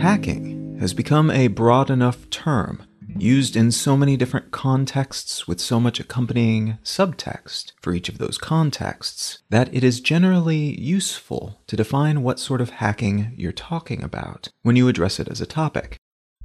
Hacking has become a broad enough term, used in so many different contexts with so much accompanying subtext for each of those contexts, that it is generally useful to define what sort of hacking you're talking about when you address it as a topic.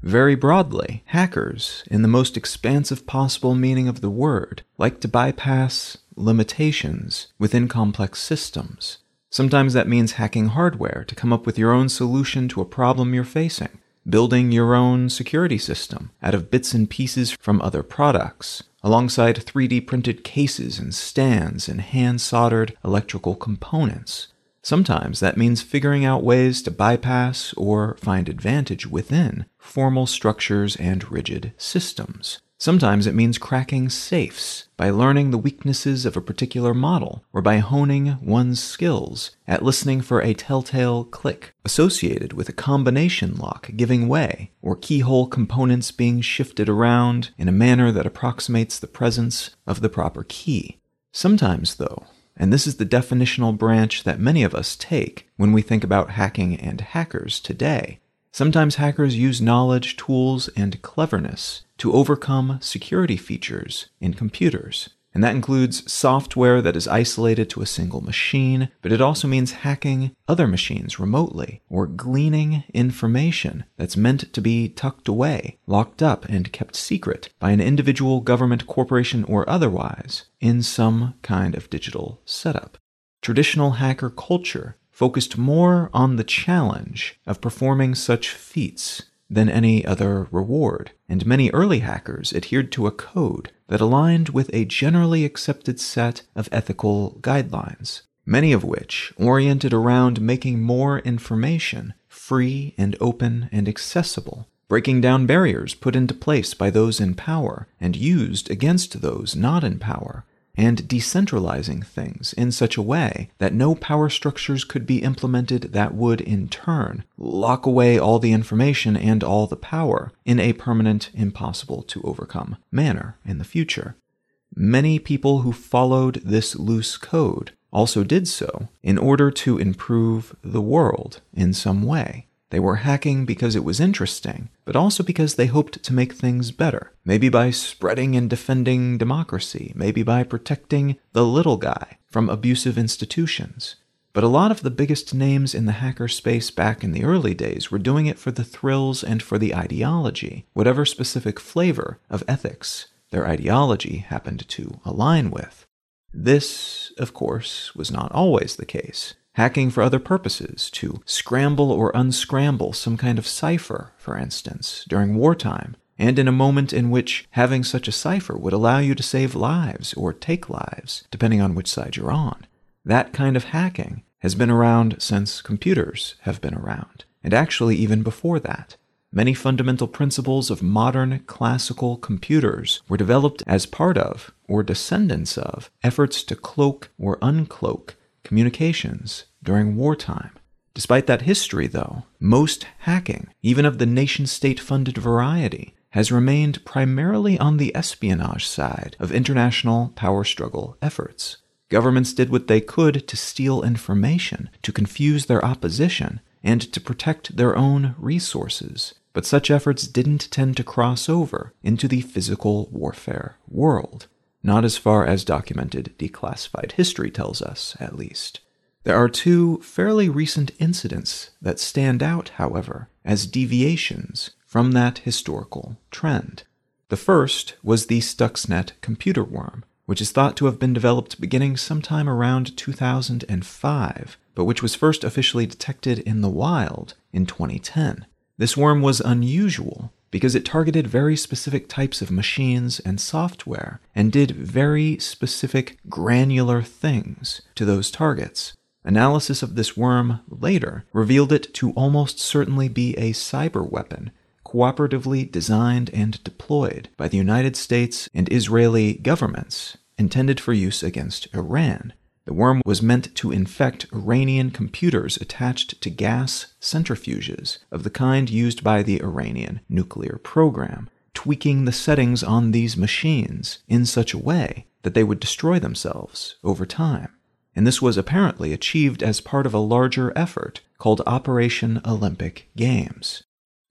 Very broadly, hackers, in the most expansive possible meaning of the word, like to bypass limitations within complex systems. Sometimes that means hacking hardware to come up with your own solution to a problem you're facing, building your own security system out of bits and pieces from other products, alongside 3D printed cases and stands and hand soldered electrical components. Sometimes that means figuring out ways to bypass or find advantage within formal structures and rigid systems. Sometimes it means cracking safes by learning the weaknesses of a particular model or by honing one's skills at listening for a telltale click associated with a combination lock giving way or keyhole components being shifted around in a manner that approximates the presence of the proper key. Sometimes, though, and this is the definitional branch that many of us take when we think about hacking and hackers today, Sometimes hackers use knowledge, tools, and cleverness to overcome security features in computers. And that includes software that is isolated to a single machine, but it also means hacking other machines remotely or gleaning information that's meant to be tucked away, locked up, and kept secret by an individual, government, corporation, or otherwise in some kind of digital setup. Traditional hacker culture focused more on the challenge of performing such feats than any other reward, and many early hackers adhered to a code that aligned with a generally accepted set of ethical guidelines, many of which oriented around making more information free and open and accessible, breaking down barriers put into place by those in power and used against those not in power, and decentralizing things in such a way that no power structures could be implemented that would, in turn, lock away all the information and all the power in a permanent, impossible to overcome manner in the future. Many people who followed this loose code also did so in order to improve the world in some way. They were hacking because it was interesting, but also because they hoped to make things better. Maybe by spreading and defending democracy, maybe by protecting the little guy from abusive institutions. But a lot of the biggest names in the hacker space back in the early days were doing it for the thrills and for the ideology, whatever specific flavor of ethics their ideology happened to align with. This, of course, was not always the case hacking for other purposes, to scramble or unscramble some kind of cipher, for instance, during wartime, and in a moment in which having such a cipher would allow you to save lives or take lives, depending on which side you're on. That kind of hacking has been around since computers have been around, and actually even before that. Many fundamental principles of modern classical computers were developed as part of, or descendants of, efforts to cloak or uncloak communications during wartime. Despite that history, though, most hacking, even of the nation state funded variety, has remained primarily on the espionage side of international power struggle efforts. Governments did what they could to steal information, to confuse their opposition, and to protect their own resources. But such efforts didn't tend to cross over into the physical warfare world not as far as documented declassified history tells us, at least. There are two fairly recent incidents that stand out, however, as deviations from that historical trend. The first was the Stuxnet computer worm, which is thought to have been developed beginning sometime around 2005, but which was first officially detected in the wild in 2010. This worm was unusual because it targeted very specific types of machines and software and did very specific granular things to those targets. Analysis of this worm later revealed it to almost certainly be a cyber weapon cooperatively designed and deployed by the United States and Israeli governments intended for use against Iran. The worm was meant to infect Iranian computers attached to gas centrifuges of the kind used by the Iranian nuclear program, tweaking the settings on these machines in such a way that they would destroy themselves over time. And this was apparently achieved as part of a larger effort called Operation Olympic Games.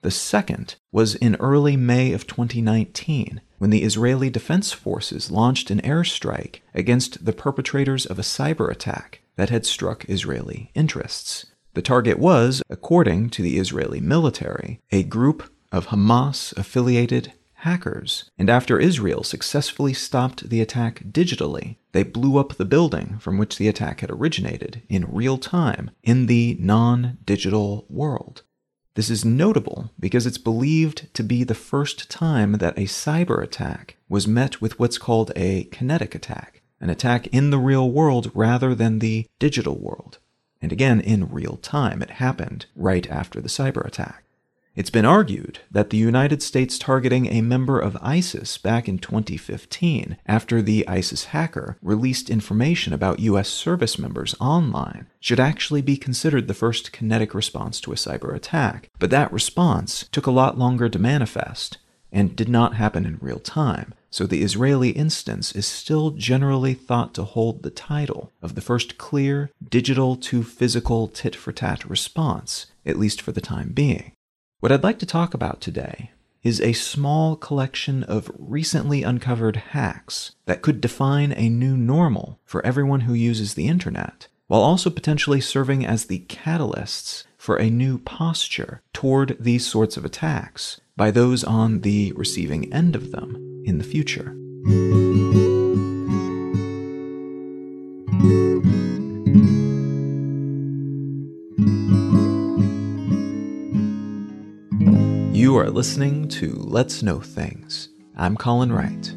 The second was in early May of 2019 when the Israeli Defense Forces launched an airstrike against the perpetrators of a cyber attack that had struck Israeli interests. The target was, according to the Israeli military, a group of Hamas affiliated hackers, and after Israel successfully stopped the attack digitally, they blew up the building from which the attack had originated in real time in the non digital world. This is notable because it's believed to be the first time that a cyber attack was met with what's called a kinetic attack, an attack in the real world rather than the digital world. And again, in real time, it happened right after the cyber attack. It's been argued that the United States targeting a member of ISIS back in 2015 after the ISIS hacker released information about U.S. service members online should actually be considered the first kinetic response to a cyber attack. But that response took a lot longer to manifest and did not happen in real time, so the Israeli instance is still generally thought to hold the title of the first clear digital to physical tit for tat response, at least for the time being. What I'd like to talk about today is a small collection of recently uncovered hacks that could define a new normal for everyone who uses the internet, while also potentially serving as the catalysts for a new posture toward these sorts of attacks by those on the receiving end of them in the future. Are listening to Let's Know Things. I'm Colin Wright.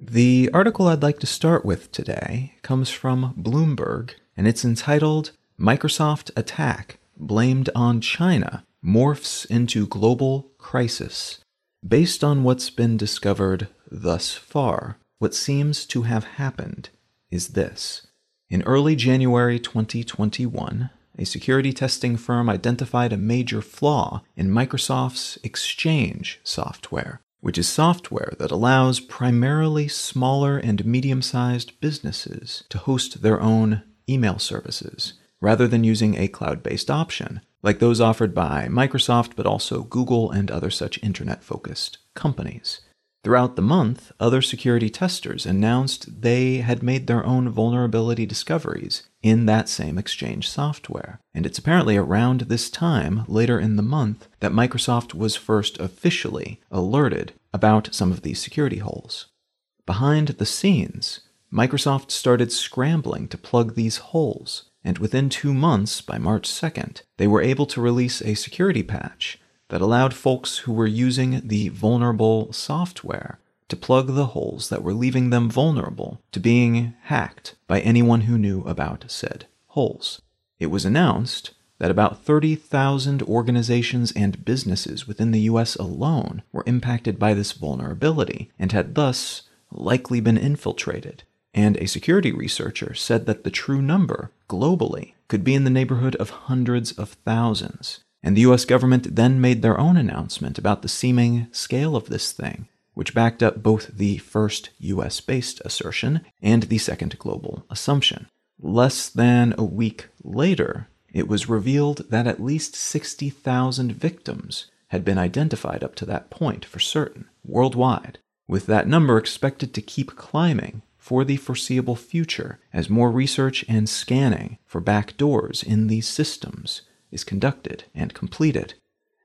The article I'd like to start with today comes from Bloomberg, and it's entitled Microsoft Attack Blamed on China Morphs into Global Crisis. Based on what's been discovered thus far, what seems to have happened is this. In early January 2021, a security testing firm identified a major flaw in Microsoft's Exchange software, which is software that allows primarily smaller and medium sized businesses to host their own email services, rather than using a cloud based option, like those offered by Microsoft but also Google and other such internet focused companies. Throughout the month, other security testers announced they had made their own vulnerability discoveries in that same Exchange software. And it's apparently around this time, later in the month, that Microsoft was first officially alerted about some of these security holes. Behind the scenes, Microsoft started scrambling to plug these holes, and within two months, by March 2nd, they were able to release a security patch that allowed folks who were using the vulnerable software to plug the holes that were leaving them vulnerable to being hacked by anyone who knew about said holes. It was announced that about 30,000 organizations and businesses within the US alone were impacted by this vulnerability and had thus likely been infiltrated. And a security researcher said that the true number, globally, could be in the neighborhood of hundreds of thousands. And the US government then made their own announcement about the seeming scale of this thing, which backed up both the first US based assertion and the second global assumption. Less than a week later, it was revealed that at least 60,000 victims had been identified up to that point for certain, worldwide, with that number expected to keep climbing for the foreseeable future as more research and scanning for backdoors in these systems is conducted and completed.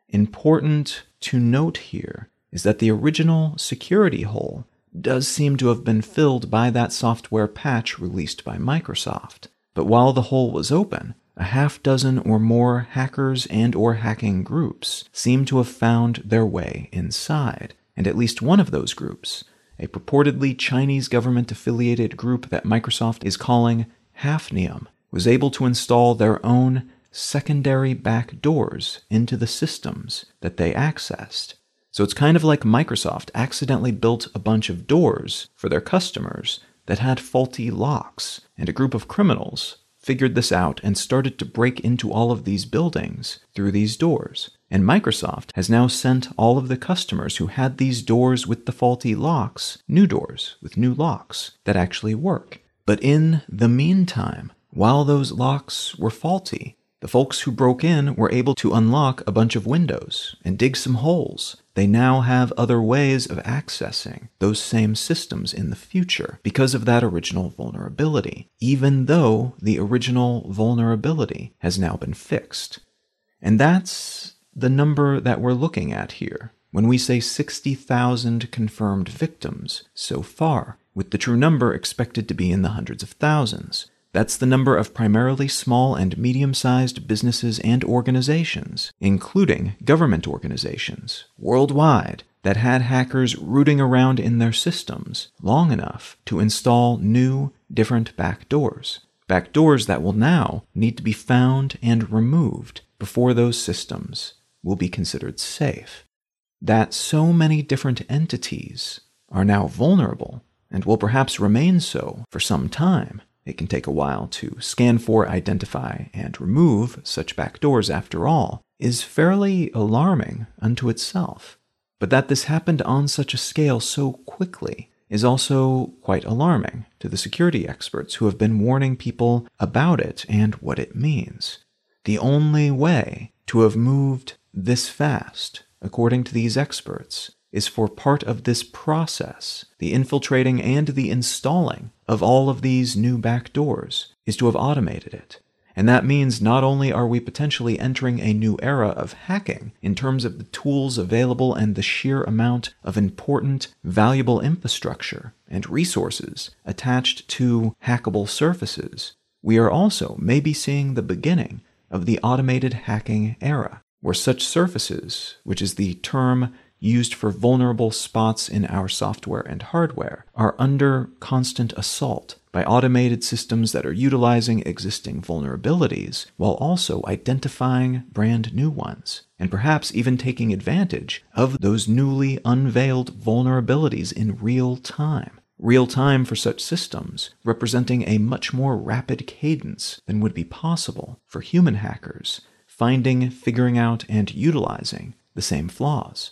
Important to note here is that the original security hole does seem to have been filled by that software patch released by Microsoft. But while the hole was open, a half dozen or more hackers and or hacking groups seem to have found their way inside, and at least one of those groups, a purportedly Chinese government affiliated group that Microsoft is calling Hafnium, was able to install their own secondary back doors into the systems that they accessed. So it's kind of like Microsoft accidentally built a bunch of doors for their customers that had faulty locks, and a group of criminals figured this out and started to break into all of these buildings through these doors. And Microsoft has now sent all of the customers who had these doors with the faulty locks new doors with new locks that actually work. But in the meantime, while those locks were faulty, the folks who broke in were able to unlock a bunch of windows and dig some holes. They now have other ways of accessing those same systems in the future because of that original vulnerability, even though the original vulnerability has now been fixed. And that's the number that we're looking at here when we say 60,000 confirmed victims so far, with the true number expected to be in the hundreds of thousands. That's the number of primarily small and medium sized businesses and organizations, including government organizations, worldwide, that had hackers rooting around in their systems long enough to install new, different backdoors. Backdoors that will now need to be found and removed before those systems will be considered safe. That so many different entities are now vulnerable and will perhaps remain so for some time it can take a while to scan for, identify, and remove such backdoors, after all, is fairly alarming unto itself. But that this happened on such a scale so quickly is also quite alarming to the security experts who have been warning people about it and what it means. The only way to have moved this fast, according to these experts, is for part of this process, the infiltrating and the installing of all of these new backdoors, is to have automated it. And that means not only are we potentially entering a new era of hacking in terms of the tools available and the sheer amount of important, valuable infrastructure and resources attached to hackable surfaces, we are also maybe seeing the beginning of the automated hacking era, where such surfaces, which is the term used for vulnerable spots in our software and hardware are under constant assault by automated systems that are utilizing existing vulnerabilities while also identifying brand new ones, and perhaps even taking advantage of those newly unveiled vulnerabilities in real time. Real time for such systems, representing a much more rapid cadence than would be possible for human hackers, finding, figuring out, and utilizing the same flaws.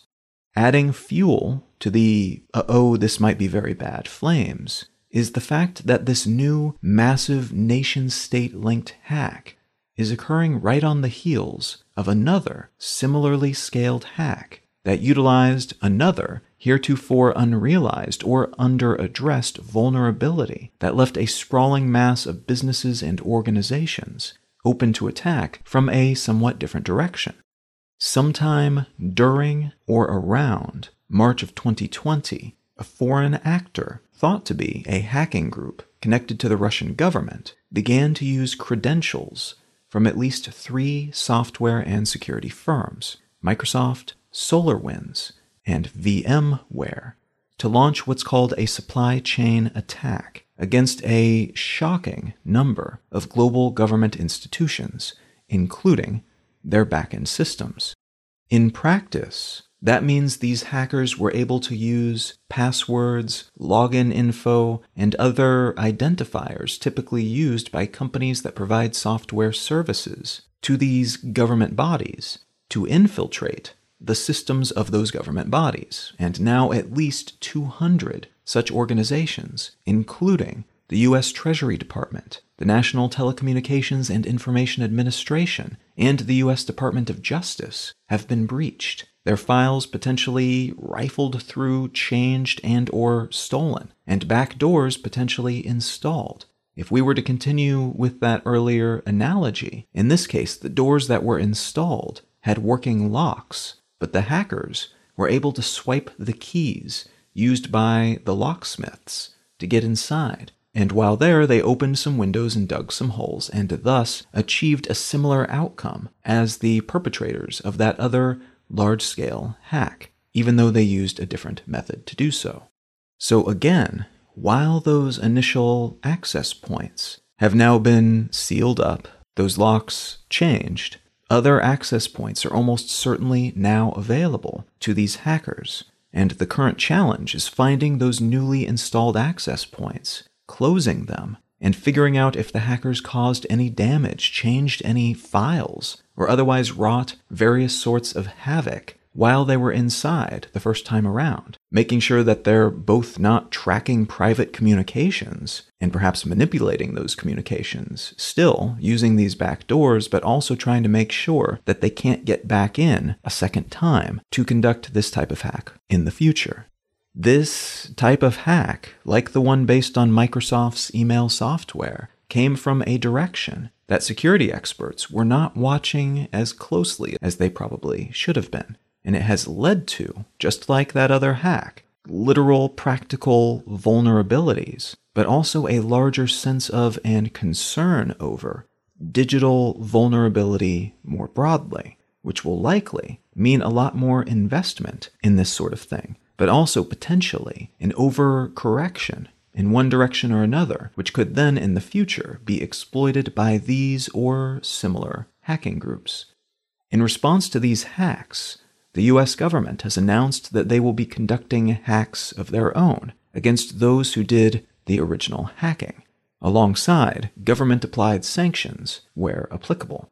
Adding fuel to the, oh, this might be very bad flames is the fact that this new massive nation state linked hack is occurring right on the heels of another similarly scaled hack that utilized another heretofore unrealized or underaddressed vulnerability that left a sprawling mass of businesses and organizations open to attack from a somewhat different direction. Sometime during or around March of 2020, a foreign actor thought to be a hacking group connected to the Russian government began to use credentials from at least three software and security firms Microsoft, SolarWinds, and VMware to launch what's called a supply chain attack against a shocking number of global government institutions, including their backend systems. In practice, that means these hackers were able to use passwords, login info, and other identifiers typically used by companies that provide software services to these government bodies to infiltrate the systems of those government bodies. And now at least 200 such organizations, including the U.S. Treasury Department, the National Telecommunications and Information Administration, and the U.S. Department of Justice have been breached. Their files potentially rifled through, changed, and or stolen, and backdoors potentially installed. If we were to continue with that earlier analogy, in this case, the doors that were installed had working locks, but the hackers were able to swipe the keys used by the locksmiths to get inside and while there, they opened some windows and dug some holes, and thus achieved a similar outcome as the perpetrators of that other large scale hack, even though they used a different method to do so. So, again, while those initial access points have now been sealed up, those locks changed, other access points are almost certainly now available to these hackers. And the current challenge is finding those newly installed access points closing them, and figuring out if the hackers caused any damage, changed any files, or otherwise wrought various sorts of havoc while they were inside the first time around, making sure that they're both not tracking private communications and perhaps manipulating those communications, still using these back doors, but also trying to make sure that they can't get back in a second time to conduct this type of hack in the future. This type of hack, like the one based on Microsoft's email software, came from a direction that security experts were not watching as closely as they probably should have been. And it has led to, just like that other hack, literal practical vulnerabilities, but also a larger sense of and concern over digital vulnerability more broadly, which will likely mean a lot more investment in this sort of thing, but also potentially an overcorrection in one direction or another, which could then in the future be exploited by these or similar hacking groups. In response to these hacks, the US government has announced that they will be conducting hacks of their own against those who did the original hacking, alongside government applied sanctions where applicable.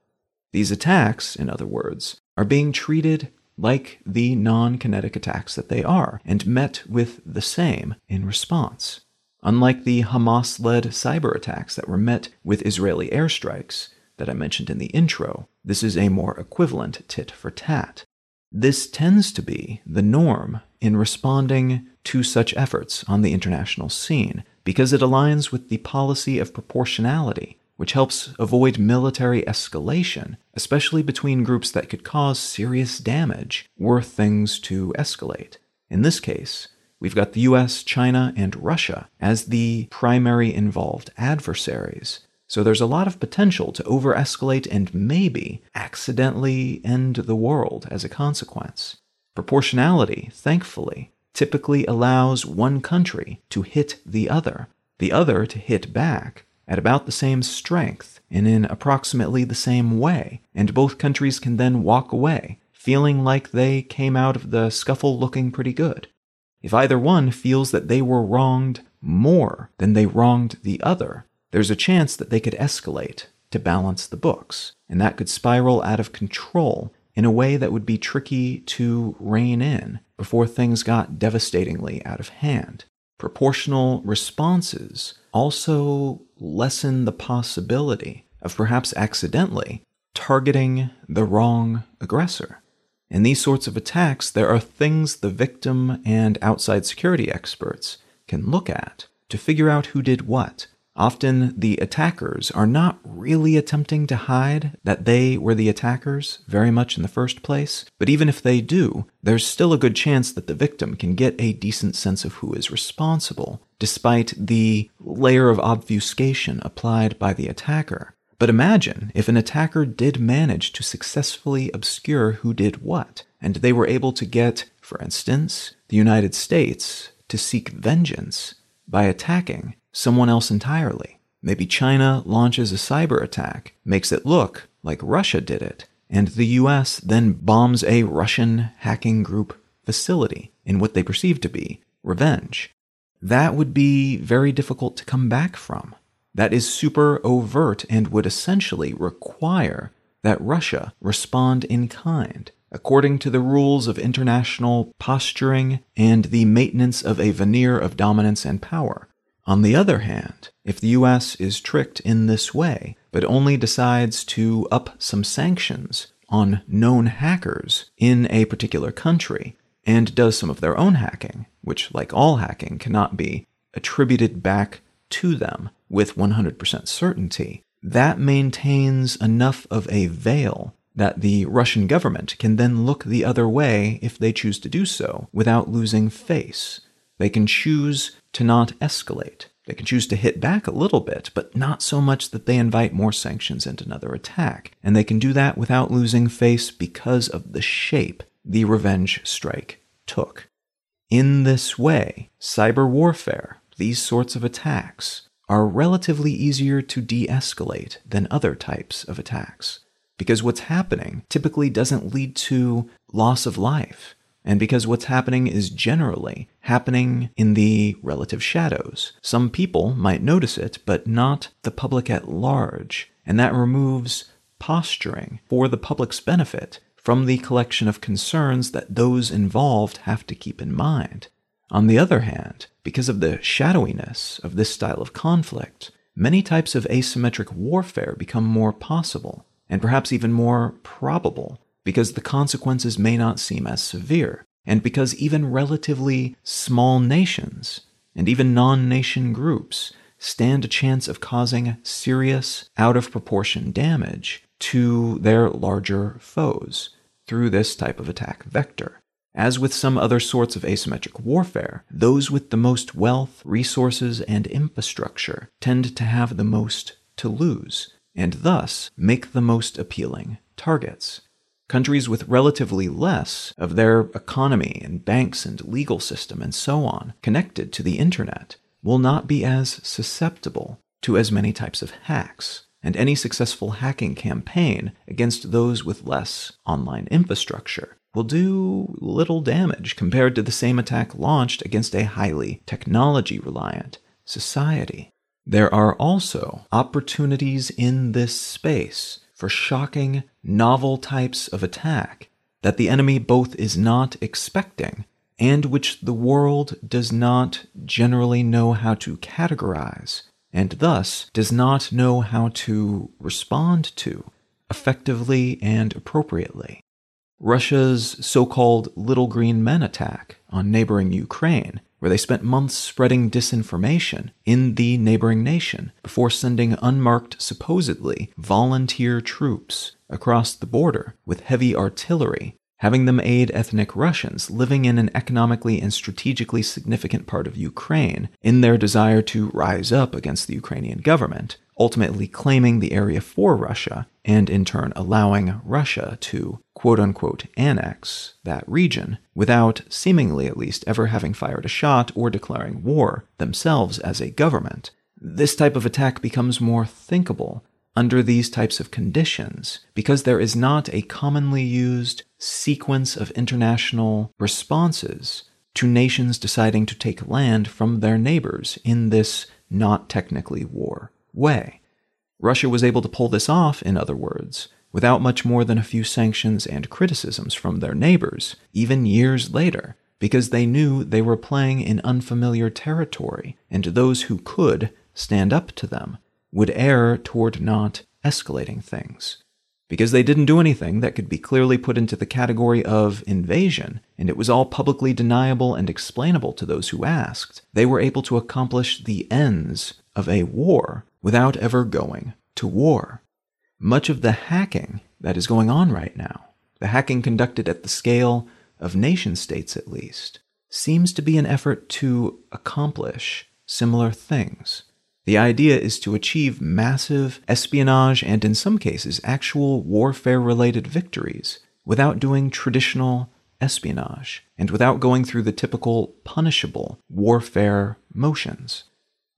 These attacks, in other words, are being treated like the non kinetic attacks that they are, and met with the same in response. Unlike the Hamas led cyber attacks that were met with Israeli airstrikes that I mentioned in the intro, this is a more equivalent tit for tat. This tends to be the norm in responding to such efforts on the international scene because it aligns with the policy of proportionality, which helps avoid military escalation, especially between groups that could cause serious damage were things to escalate. In this case, we've got the US, China, and Russia as the primary involved adversaries, so there's a lot of potential to over escalate and maybe accidentally end the world as a consequence. Proportionality, thankfully, typically allows one country to hit the other, the other to hit back at about the same strength and in approximately the same way, and both countries can then walk away, feeling like they came out of the scuffle looking pretty good. If either one feels that they were wronged more than they wronged the other, there's a chance that they could escalate to balance the books, and that could spiral out of control in a way that would be tricky to rein in before things got devastatingly out of hand. Proportional responses also lessen the possibility of perhaps accidentally targeting the wrong aggressor. In these sorts of attacks, there are things the victim and outside security experts can look at to figure out who did what Often the attackers are not really attempting to hide that they were the attackers very much in the first place, but even if they do, there's still a good chance that the victim can get a decent sense of who is responsible, despite the layer of obfuscation applied by the attacker. But imagine if an attacker did manage to successfully obscure who did what, and they were able to get, for instance, the United States to seek vengeance by attacking someone else entirely. Maybe China launches a cyber attack, makes it look like Russia did it, and the US then bombs a Russian hacking group facility in what they perceive to be revenge. That would be very difficult to come back from. That is super overt and would essentially require that Russia respond in kind, according to the rules of international posturing and the maintenance of a veneer of dominance and power. On the other hand, if the US is tricked in this way, but only decides to up some sanctions on known hackers in a particular country, and does some of their own hacking, which, like all hacking, cannot be attributed back to them with 100% certainty, that maintains enough of a veil that the Russian government can then look the other way if they choose to do so without losing face. They can choose to not escalate. They can choose to hit back a little bit, but not so much that they invite more sanctions and another attack. And they can do that without losing face because of the shape the revenge strike took. In this way, cyber warfare, these sorts of attacks, are relatively easier to de escalate than other types of attacks. Because what's happening typically doesn't lead to loss of life and because what's happening is generally happening in the relative shadows. Some people might notice it, but not the public at large, and that removes posturing for the public's benefit from the collection of concerns that those involved have to keep in mind. On the other hand, because of the shadowiness of this style of conflict, many types of asymmetric warfare become more possible, and perhaps even more probable, because the consequences may not seem as severe, and because even relatively small nations, and even non nation groups, stand a chance of causing serious, out of proportion damage to their larger foes through this type of attack vector. As with some other sorts of asymmetric warfare, those with the most wealth, resources, and infrastructure tend to have the most to lose, and thus make the most appealing targets. Countries with relatively less of their economy and banks and legal system and so on connected to the internet will not be as susceptible to as many types of hacks, and any successful hacking campaign against those with less online infrastructure will do little damage compared to the same attack launched against a highly technology reliant society. There are also opportunities in this space for shocking, novel types of attack that the enemy both is not expecting and which the world does not generally know how to categorize, and thus does not know how to respond to effectively and appropriately. Russia's so called Little Green Men attack on neighboring Ukraine where they spent months spreading disinformation in the neighboring nation before sending unmarked, supposedly volunteer troops across the border with heavy artillery, having them aid ethnic Russians living in an economically and strategically significant part of Ukraine in their desire to rise up against the Ukrainian government, ultimately claiming the area for Russia and in turn allowing Russia to quote unquote annex that region without, seemingly at least, ever having fired a shot or declaring war themselves as a government. This type of attack becomes more thinkable under these types of conditions because there is not a commonly used sequence of international responses to nations deciding to take land from their neighbors in this not technically war way. Russia was able to pull this off, in other words, without much more than a few sanctions and criticisms from their neighbors, even years later, because they knew they were playing in unfamiliar territory, and those who could stand up to them would err toward not escalating things. Because they didn't do anything that could be clearly put into the category of invasion, and it was all publicly deniable and explainable to those who asked, they were able to accomplish the ends of a war without ever going to war. Much of the hacking that is going on right now, the hacking conducted at the scale of nation states at least, seems to be an effort to accomplish similar things. The idea is to achieve massive espionage and, in some cases, actual warfare related victories without doing traditional espionage and without going through the typical punishable warfare motions.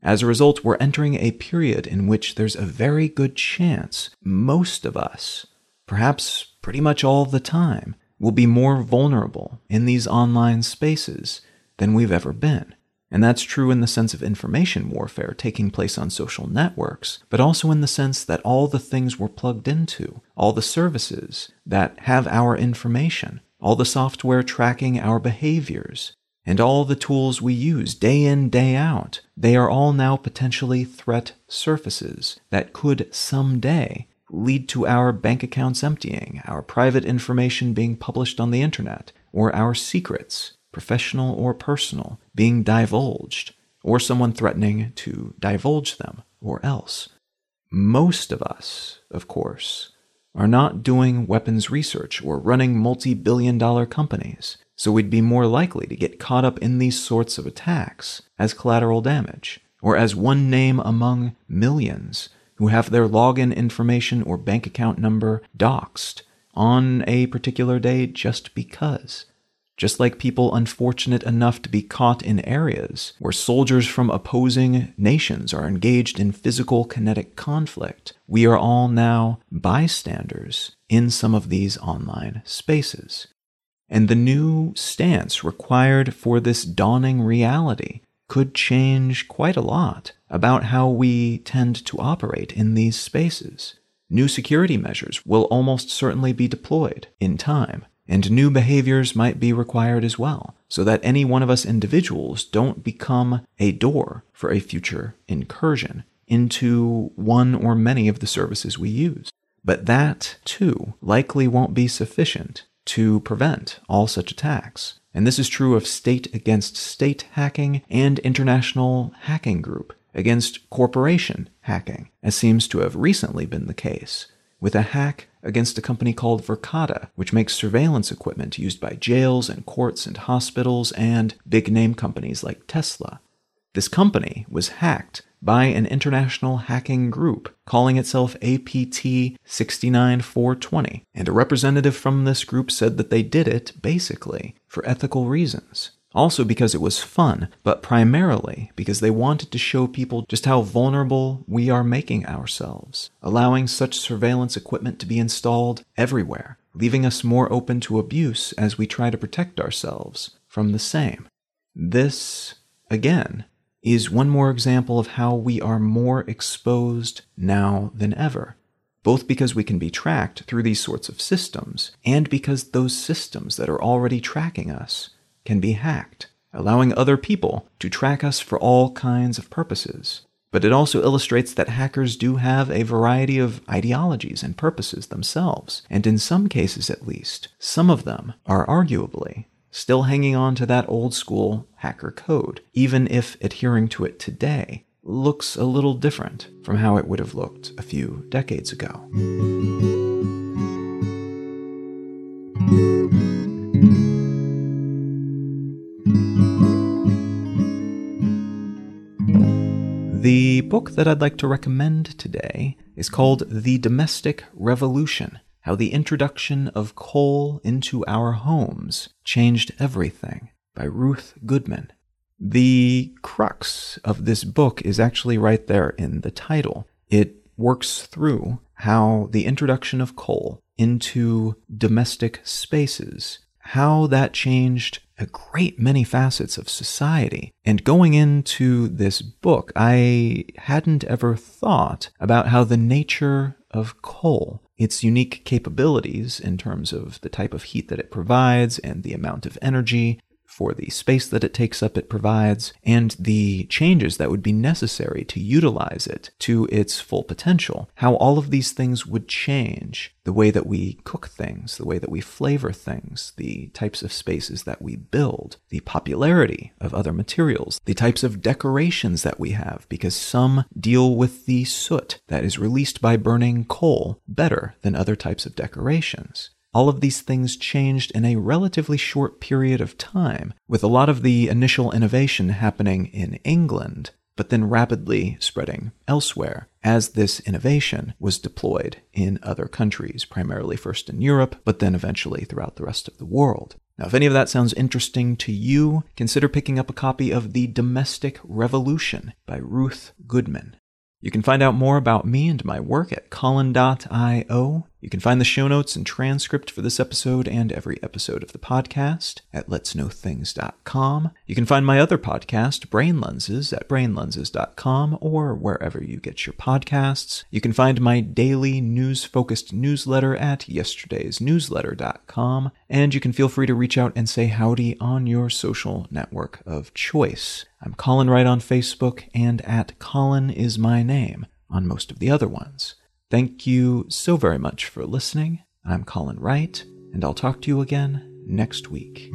As a result, we're entering a period in which there's a very good chance most of us, perhaps pretty much all the time, will be more vulnerable in these online spaces than we've ever been. And that's true in the sense of information warfare taking place on social networks, but also in the sense that all the things we're plugged into, all the services that have our information, all the software tracking our behaviors, and all the tools we use day in, day out, they are all now potentially threat surfaces that could someday lead to our bank accounts emptying, our private information being published on the internet, or our secrets, professional or personal, being divulged, or someone threatening to divulge them, or else. Most of us, of course, are not doing weapons research or running multi billion dollar companies so we'd be more likely to get caught up in these sorts of attacks as collateral damage, or as one name among millions who have their login information or bank account number doxed on a particular day just because. Just like people unfortunate enough to be caught in areas where soldiers from opposing nations are engaged in physical kinetic conflict, we are all now bystanders in some of these online spaces. And the new stance required for this dawning reality could change quite a lot about how we tend to operate in these spaces. New security measures will almost certainly be deployed in time, and new behaviors might be required as well, so that any one of us individuals don't become a door for a future incursion into one or many of the services we use. But that, too, likely won't be sufficient to prevent all such attacks. And this is true of state against state hacking and international hacking group against corporation hacking, as seems to have recently been the case, with a hack against a company called Verkada, which makes surveillance equipment used by jails and courts and hospitals and big name companies like Tesla. This company was hacked by an international hacking group calling itself APT 69420, and a representative from this group said that they did it, basically, for ethical reasons. Also because it was fun, but primarily because they wanted to show people just how vulnerable we are making ourselves, allowing such surveillance equipment to be installed everywhere, leaving us more open to abuse as we try to protect ourselves from the same. This, again, is one more example of how we are more exposed now than ever, both because we can be tracked through these sorts of systems, and because those systems that are already tracking us can be hacked, allowing other people to track us for all kinds of purposes. But it also illustrates that hackers do have a variety of ideologies and purposes themselves, and in some cases at least, some of them are arguably still hanging on to that old school hacker code, even if adhering to it today looks a little different from how it would have looked a few decades ago. The book that I'd like to recommend today is called The Domestic Revolution how the introduction of coal into our homes changed everything by Ruth Goodman. The crux of this book is actually right there in the title. It works through how the introduction of coal into domestic spaces, how that changed a great many facets of society. And going into this book, I hadn't ever thought about how the nature of coal its unique capabilities in terms of the type of heat that it provides and the amount of energy for the space that it takes up it provides, and the changes that would be necessary to utilize it to its full potential. How all of these things would change the way that we cook things, the way that we flavor things, the types of spaces that we build, the popularity of other materials, the types of decorations that we have, because some deal with the soot that is released by burning coal better than other types of decorations. All of these things changed in a relatively short period of time, with a lot of the initial innovation happening in England, but then rapidly spreading elsewhere as this innovation was deployed in other countries, primarily first in Europe, but then eventually throughout the rest of the world. Now, if any of that sounds interesting to you, consider picking up a copy of The Domestic Revolution by Ruth Goodman. You can find out more about me and my work at Colin.io. You can find the show notes and transcript for this episode and every episode of the podcast at letsknowthings.com. You can find my other podcast, Brain Lenses, at brainlenses.com or wherever you get your podcasts. You can find my daily news focused newsletter at yesterdaysnewsletter.com. And you can feel free to reach out and say howdy on your social network of choice. I'm Colin Wright on Facebook and at Colin is my name on most of the other ones. Thank you so very much for listening. I'm Colin Wright, and I'll talk to you again next week.